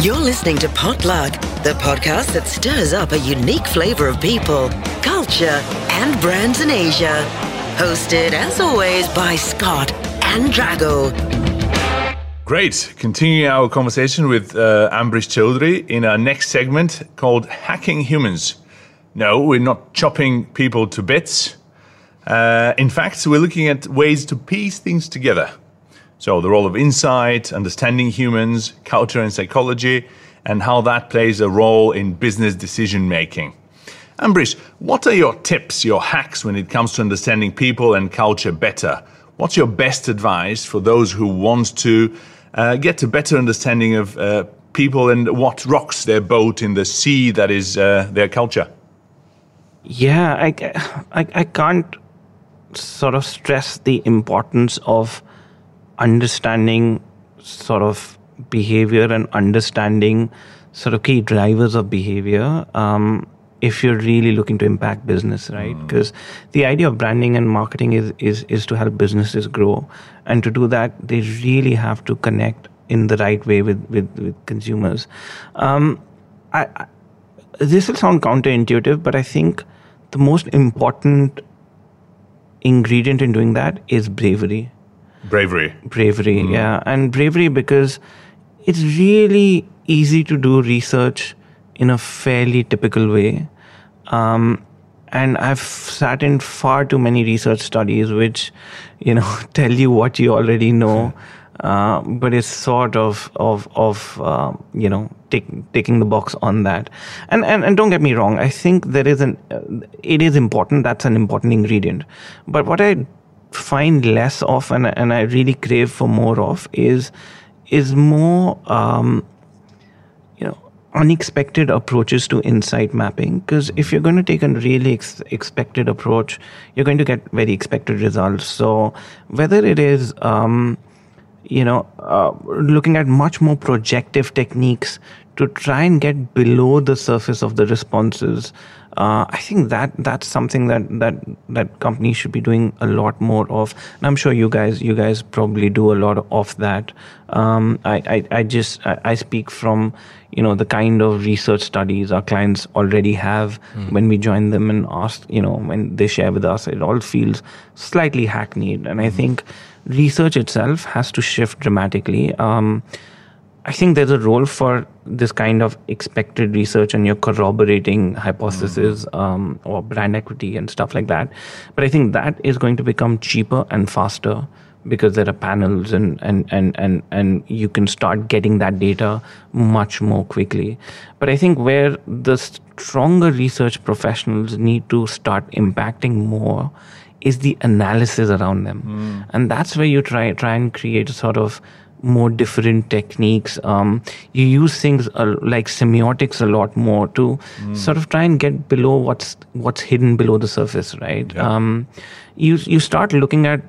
You're listening to Potluck, the podcast that stirs up a unique flavor of people, culture, and brands in Asia. Hosted, as always, by Scott and Drago. Great. Continuing our conversation with uh, Ambrish in our next segment called Hacking Humans. No, we're not chopping people to bits. Uh, in fact, we're looking at ways to piece things together. So, the role of insight, understanding humans, culture, and psychology, and how that plays a role in business decision making. Ambrish, what are your tips, your hacks when it comes to understanding people and culture better? What's your best advice for those who want to uh, get a better understanding of uh, people and what rocks their boat in the sea that is uh, their culture? Yeah, I, I, I can't sort of stress the importance of understanding sort of behavior and understanding sort of key drivers of behavior um, if you're really looking to impact business right? Because mm. the idea of branding and marketing is, is is to help businesses grow. And to do that they really have to connect in the right way with with, with consumers. Um, I, I, this will sound counterintuitive but i think the most important ingredient in doing that is bravery Bravery. Bravery, mm. yeah. And bravery because it's really easy to do research in a fairly typical way. Um, and I've sat in far too many research studies which, you know, tell you what you already know. Uh, but it's sort of of of uh, you know take, taking the box on that and, and and don't get me wrong i think there is an uh, it is important that's an important ingredient but what i find less of and, and I really crave for more of is is more um, you know unexpected approaches to insight mapping. Because if you're going to take a really ex- expected approach you're going to get very expected results. So whether it is um, you know uh, looking at much more projective techniques to try and get below the surface of the responses uh, I think that that's something that that that companies should be doing a lot more of. And I'm sure you guys you guys probably do a lot of that. Um, I, I, I just I, I, speak from you know the kind of research studies our clients already have mm. when we join them and ask you know when they share with us. It all feels slightly hackneyed, and I hmm. think research itself has to shift dramatically. Um, I think there's a role for this kind of expected research and you're corroborating hypotheses mm-hmm. um, or brand equity and stuff like that. But I think that is going to become cheaper and faster because there are panels and, and, and, and, and you can start getting that data much more quickly. But I think where the stronger research professionals need to start impacting more is the analysis around them. Mm. And that's where you try try and create a sort of more different techniques. Um, you use things uh, like semiotics a lot more to mm. sort of try and get below what's what's hidden below the surface, right? Yeah. Um, you you start looking at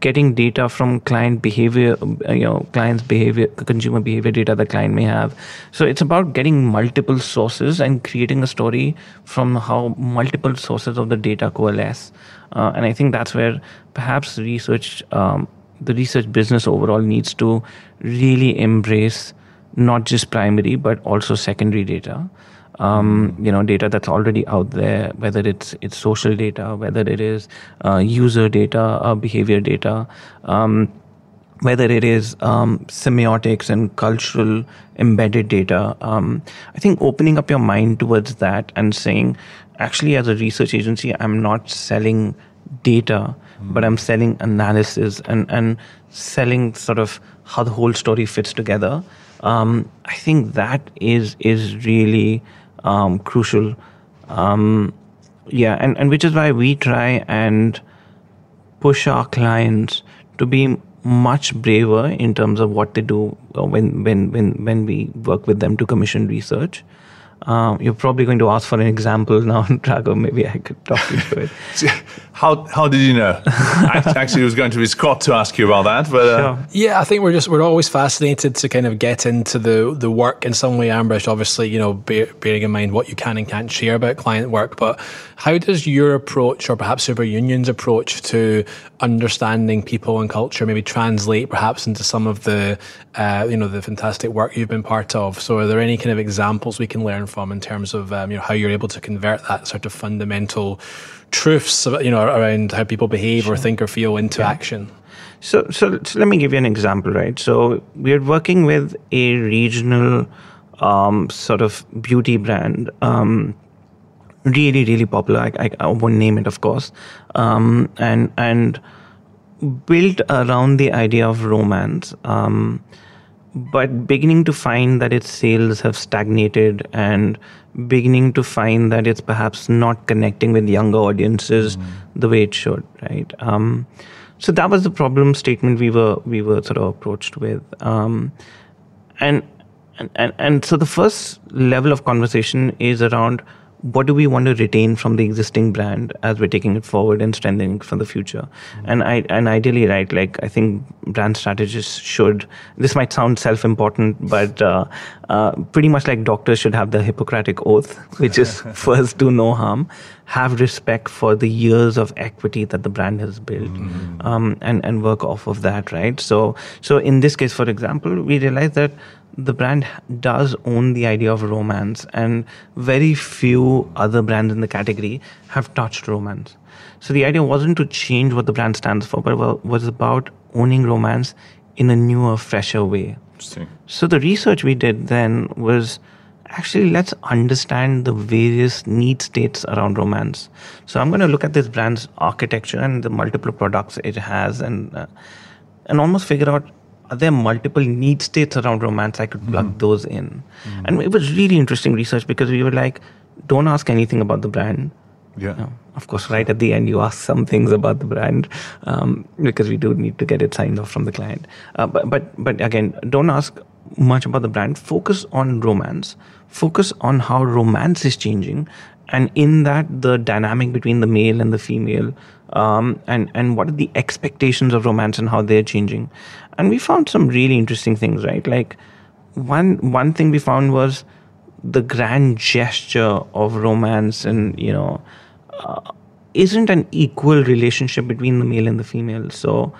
getting data from client behavior, you know, clients' behavior, consumer behavior data the client may have. So it's about getting multiple sources and creating a story from how multiple sources of the data coalesce. Uh, and I think that's where perhaps research um, the research business overall needs to really embrace not just primary but also secondary data. Um, you know, data that's already out there, whether it's it's social data, whether it is uh, user data, uh, behavior data, um, whether it is um, semiotics and cultural embedded data. Um, I think opening up your mind towards that and saying, actually, as a research agency, I'm not selling data but I'm selling analysis and, and selling sort of how the whole story fits together. Um, I think that is is really um, crucial. Um, yeah, and, and which is why we try and push our clients to be much braver in terms of what they do when when when when we work with them to commission research. Um, you're probably going to ask for an example now, Drago. Maybe I could talk you through it. How how did you know? I actually, it was going to be Scott to ask you about that, but uh, Sure. Yeah, I think we're just we're always fascinated to kind of get into the the work in some way. Ambrish, obviously, you know, bear, bearing in mind what you can and can't share about client work, but how does your approach, or perhaps Super Union's approach to understanding people and culture, maybe translate perhaps into some of the uh, you know the fantastic work you've been part of? So, are there any kind of examples we can learn from in terms of um, you know how you're able to convert that sort of fundamental truths, you know, around how people behave or think or feel into action? So, so, so let me give you an example, right? So we're working with a regional um, sort of beauty brand, um, really, really popular. I, I, I won't name it, of course, um, and and built around the idea of romance. But beginning to find that its sales have stagnated and beginning to find that it's perhaps not connecting with younger audiences the way it should right? Um, so that was the problem statement we were we were sort of approached with. Um, and, and and and so the first level of conversation is around what do we want to retain from the existing brand as we're taking it forward and strengthening it for the future? And i and ideally right like i think brand strategists should this might sound self-important but uh, uh, pretty much like doctors should have the hippocratic oath which is first do no harm have respect for the years of equity that the brand has built um, and and work off of that right? So so in this case for example we realized that the brand does own the idea of romance and very few other brands in the category have touched romance so the idea wasn't to change what the brand stands for but was about owning romance in a newer fresher way interesting. so the research we did then was actually let's understand the various need states around romance. So I'm going to look at this brand's architecture and the multiple products it has, and uh, and almost figure out are there multiple need states around romance I could plug those in. And it was really interesting research because we were like, don't ask anything about the brand. Yeah. No. Of course, right at the end, you ask some things about the brand um, because we do need to get it signed off from the client. Uh, but, but, but again, don't ask much about the brand. Focus on romance. Focus on how romance is changing, and in that, the dynamic between the male and the female, um, and and what are the expectations of romance and how they're changing. And we found some really interesting things, right? Like one one thing we found was the grand gesture of romance and you know uh, isn't an equal relationship between the male and the female so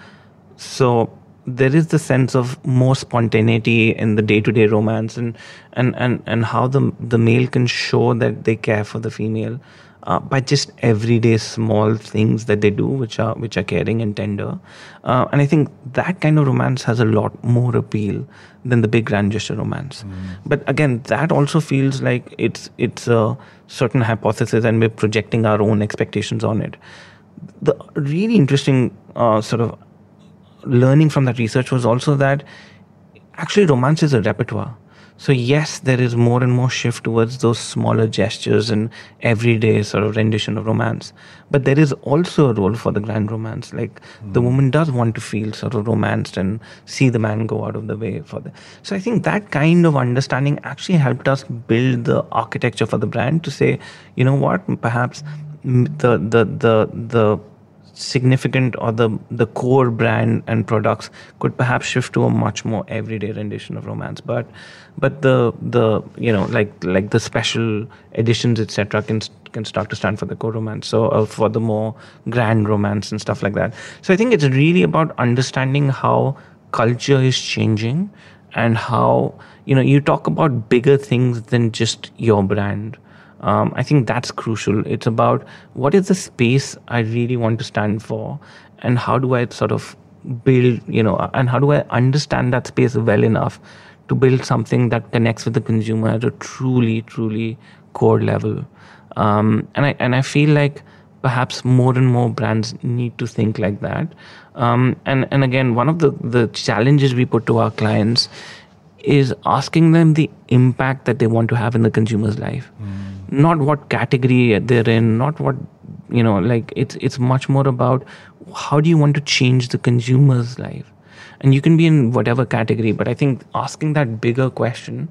so there is the sense of more spontaneity in the day-to-day romance and and and, and how the the male can show that they care for the female uh, by just everyday small things that they do which are which are caring and tender. Uh, and i think that kind of romance has a lot more appeal than the big grand gesture romance. But again that also feels like it's it's a certain hypothesis and we're projecting our own expectations on it. The really interesting uh, sort of learning from that research was also that actually romance is a repertoire. So yes there is more and more shift towards those smaller gestures and everyday sort of rendition of romance. But there is also a role for the grand romance. Like the woman does want to feel sort of romanced and see the man go out of the way for the so i think that kind of understanding actually helped us build the architecture for the brand to say you know what perhaps mm, the the the the significant or the the core brand and products could perhaps shift to a much more everyday rendition of romance. But but the the you know like like the special editions etc can can start to stand for the core romance. So uh, for the more grand romance and stuff like that. So i think it's really about understanding how culture is changing and how you know you talk about bigger things than just your brand um, I think that's crucial. It's about what is the space I really want to stand for, and how do I sort of build, you know, and how do I understand that space well enough to build something that connects with the consumer at a truly, truly core level. Um, and I and I feel like perhaps more and more brands need to think like that. Um, and and again, one of the the challenges we put to our clients is asking them the impact that they want to have in the consumer's life not what category they're in not what you know like it's it's much more about how do you want to change the consumer's life and you can be in whatever category but i think asking that bigger question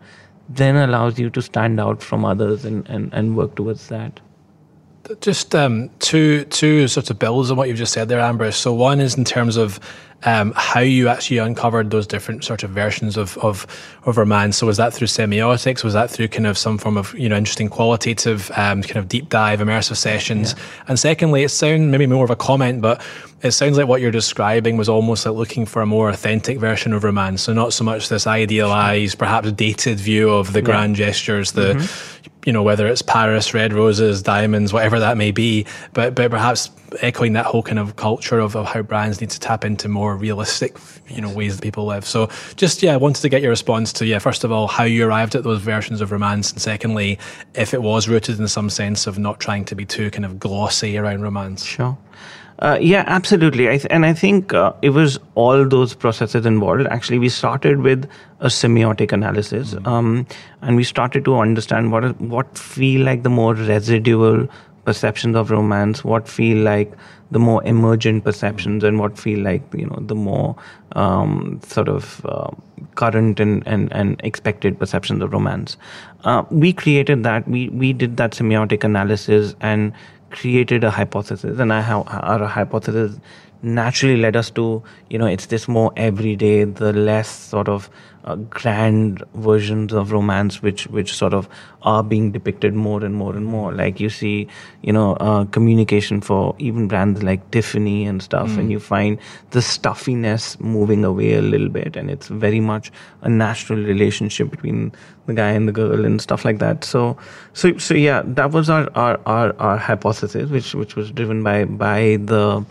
then allows you to stand out from others and and, and work towards that Just um, two two sort of builds on what you've just said there, Amber. So one is in terms of um, how you actually uncovered those different sort of versions of, of, of romance. So was that through semiotics? Was that through kind of some form of, you know, interesting qualitative um, kind of deep dive, immersive sessions? Yeah. And secondly, it sounds maybe more of a comment, but it sounds like what you're describing was almost like looking for a more authentic version of romance. So not so much this idealized, perhaps dated view of the yeah. grand gestures, the, mm-hmm. you know, whether it's Paris, red roses, diamonds, whatever that may be, but, but perhaps echoing that whole kind of culture of, of how brands need to tap into more realistic, you know, ways that people live. So just, yeah, I wanted to get your response to, yeah, first of all, how you arrived at those versions of romance. And secondly, if it was rooted in some sense of not trying to be too kind of glossy around romance. Sure. Uh, yeah, absolutely. I th- and I think uh, it was all those processes involved. Actually, we started with a semiotic analysis, mm-hmm. um, and we started to understand what what feel like the more residual perceptions of romance, what feel like the more emergent perceptions, and what feel like you know the more um, sort of uh, current and, and, and expected perceptions of romance. Uh, we created that. We we did that semiotic analysis and created a hypothesis, and I have our hypothesis naturally led us to you know it's this more everyday, the less sort of uh, grand versions of romance which which sort of are being depicted more and more and more like you see you know uh, communication for even brands like tiffany and stuff mm. and you find the stuffiness moving away a little bit and it's very much a natural relationship between the guy and the girl and stuff like that so so so yeah that was our our our, our hypothesis which which was driven by by the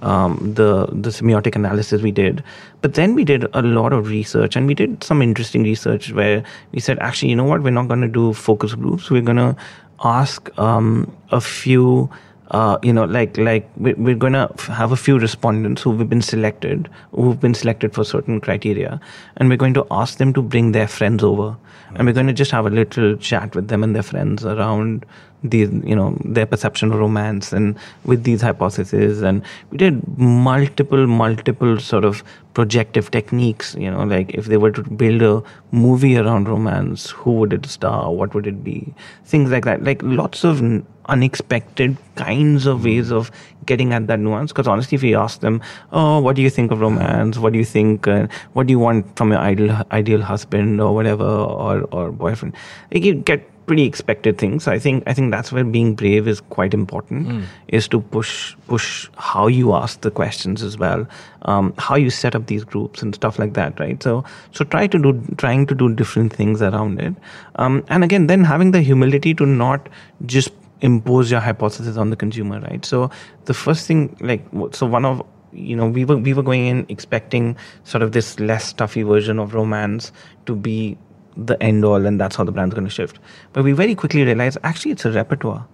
um, the the semiotic analysis we did. But then we did a lot of research, and we did some interesting research where we said, actually, you know what? We're not going to do focus groups. We're going to ask um, a few. Uh, you know, like like we're going to have a few respondents who've been selected, who've been selected for certain criteria, and we're going to ask them to bring their friends over, and we're going to just have a little chat with them and their friends around these you know their perception of romance and with these hypotheses. And we did multiple multiple sort of projective techniques you know like if they were to build a movie around romance who would it star? What would it be? Things like that. Like lots of unexpected kinds of ways of getting at that nuance. Because honestly if we ask them oh what do you think of romance? What do you think uh, what do you want from your ideal ideal husband or whatever or or boyfriend like you get pretty expected things. I think I think that's where being brave is quite important. Mm. Is to push push how you ask the questions as well, um, how you set up these groups and stuff like that, right? So so try to do trying to do different things around it, um, and again then having the humility to not just impose your hypothesis on the consumer, right? So the first thing, like so one of you know we were we were going in expecting sort of this less stuffy version of romance to be the end all and that's how the brand's going to shift. But we very quickly realized actually it's a repertoire.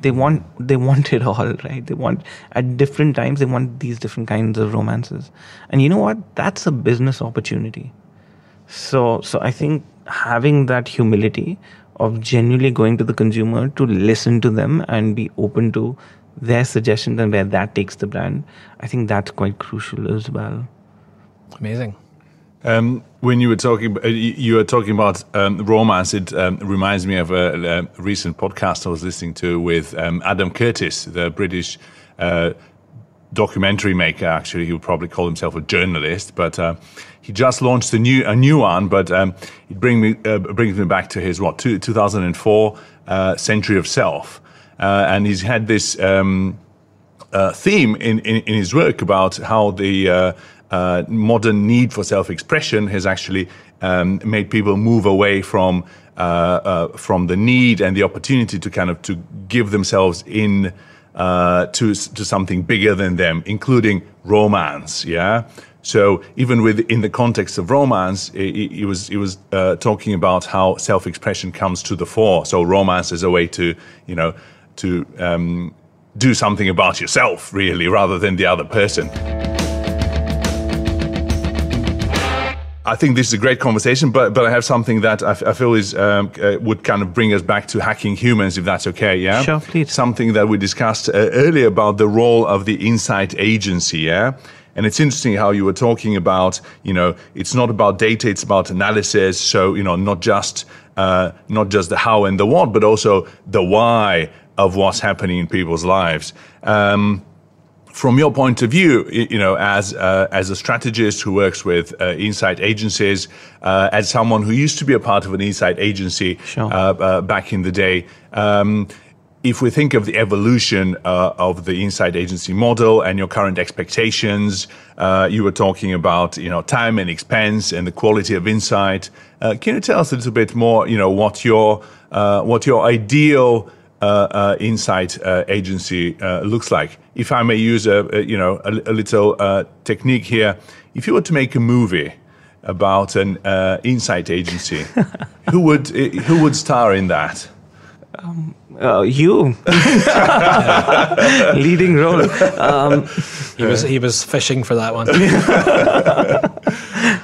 They want they want it all right? They want at different times they want these different kinds of romances. And you know what? That's a business opportunity. So so i think having that humility of genuinely going to the consumer to listen to them and be open to their suggestions and where that takes the brand i think that's quite crucial as well. Amazing um, when you were talking, uh, you were talking about um, romance. It um, reminds me of a, a, recent podcast I was listening to with um, Adam Curtis, the British uh, documentary maker. Actually, he would probably call himself a journalist, but uh, he just launched a new a new one. But um, it bring me uh, brings me back to his what two, 2004 uh, Century of Self, uh, and he's had this. Um, theme in, in, in, his work about how the uh, modern need for self-expression has actually um, made people move away from uh, uh, from the need and the opportunity to kind of to give themselves in uh, to to something bigger than them, including romance. Yeah. So even with in the context of romance, he was he was uh, talking about how self-expression comes to the fore. So romance is a way to you know to um, do something about yourself, really, rather than the other person. I think this is a great conversation, but but I have something that I, feel is um, uh, would kind of bring us back to hacking humans, if that's okay. Yeah, sure, please. Something that we discussed uh, earlier about the role of the insight agency. Yeah. And it's interesting how you were talking about, you know, it's not about data, it's about analysis. So, you know, not just uh, not just the how and the what, but also the why of what's happening in people's lives. Um, from your point of view, you know, as uh, as a strategist who works with uh, insight agencies, uh, as someone who used to be a part of an insight agency sure. Uh, uh, back in the day, um, if we think of the evolution uh, of the insight agency model and your current expectations, you were talking about you know time and expense and the quality of insight. can you tell us a little bit more? You know what your what your ideal insight uh, agency looks like. If I may use a, a you know a, a little technique here, if you were to make a movie about an insight agency, who would who would star in that? Um, uh, you leading role. Um, he was he was fishing for that one.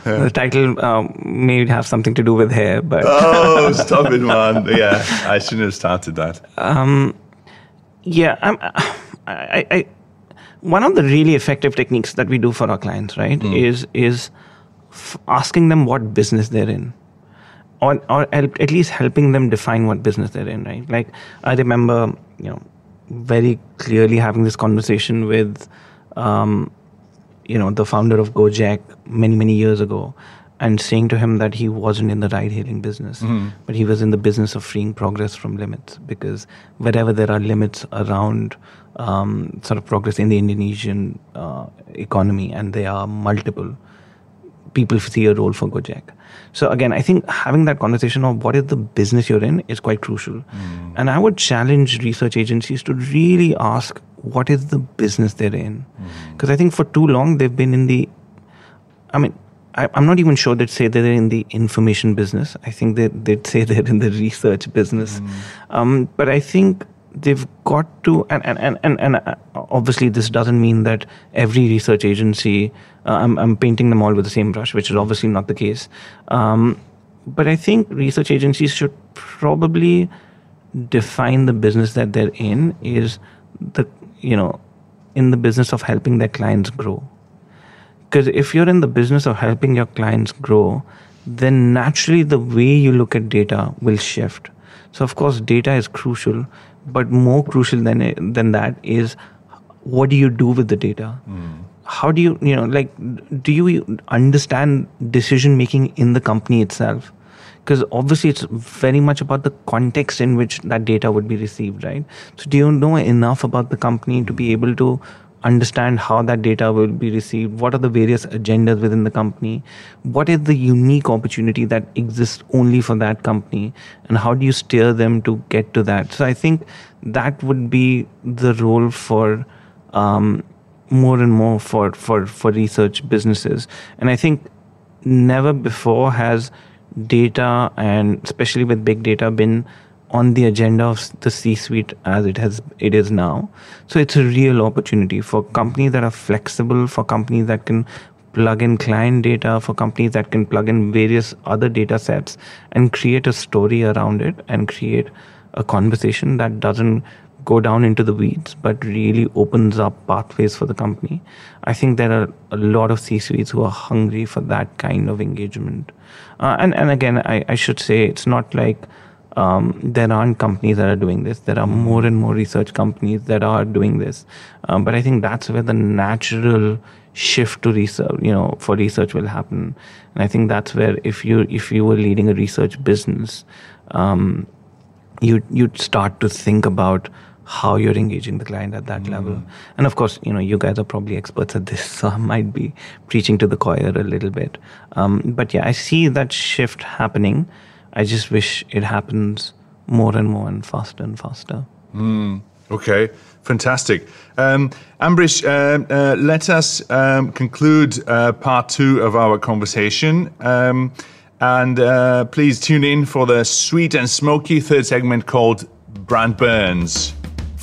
the title um, may have something to do with hair, but oh, stop it, man! Yeah, I shouldn't have started that. Um, yeah, I'm, I, I, one of the really effective techniques that we do for our clients, right, mm. is is f- asking them what business they're in or, or at least helping them define what business they're in, right? Like I remember, you know, very clearly having this conversation with, um, you know, the founder of Gojek many many years ago, and saying to him that he wasn't in the ride-hailing business, mm-hmm. but he was in the business of freeing progress from limits. Because wherever there are limits around um, sort of progress in the Indonesian uh, economy, and there are multiple, people see a role for Gojek. So again, I think having that conversation of what is the business you're in is quite crucial. Mm. And I would challenge research agencies to really ask what is the business they're in. Because mm. I think for too long they've been in the, I mean, I, am not even sure they'd say they're in the information business. I think they, they'd say they're in the research business. Mm. Um, but I think they've got to and, and, and, and, and uh, obviously this doesn't mean that every research agency uh, I'm, I'm painting them all with the same brush which is obviously not the case um, but i think research agencies should probably define the business that they're in is the you know in the business of helping their clients grow. Because if you're in the business of helping your clients grow then naturally the way you look at data will shift. So of course data is crucial but more crucial than than that is what do you do with the data? Mm. how do you you know like do you understand decision making in the company itself because obviously it's very much about the context in which that data would be received right? So do you know enough about the company to be able to understand how that data will be received? What are the various agendas within the company? What is the unique opportunity that exists only for that company? And how do you steer them to get to that? So i think that would be the role for um, more and more for, for for research businesses. And i think never before has data and especially with big data been on the agenda of the C-suite as it has it is now. So it's a real opportunity for companies that are flexible, for companies that can plug in client data, for companies that can plug in various other data sets and create a story around it and create a conversation that doesn't go down into the weeds but really opens up pathways for the company. I think there are a lot of C-suites who are hungry for that kind of engagement. Uh, and and again, I, I should say it's not like um, there aren't companies that are doing this. There are more and more research companies that are doing this. Um, but I think that's where the natural shift to research, you know, for research will happen. And I think that's where if you if you were leading a research business, um, you you'd start to think about how you're engaging the client at that mm. level. And of course, you know, you guys are probably experts at this, so I might be preaching to the choir a little bit. Um, but yeah, I see that shift happening. I just wish it happens more and more and faster and faster. Mm, okay, fantastic. Um, Ambrish, uh, uh, let us um, conclude uh, part two of our conversation. Um, and uh, please tune in for the sweet and smoky third segment called Brand Burns.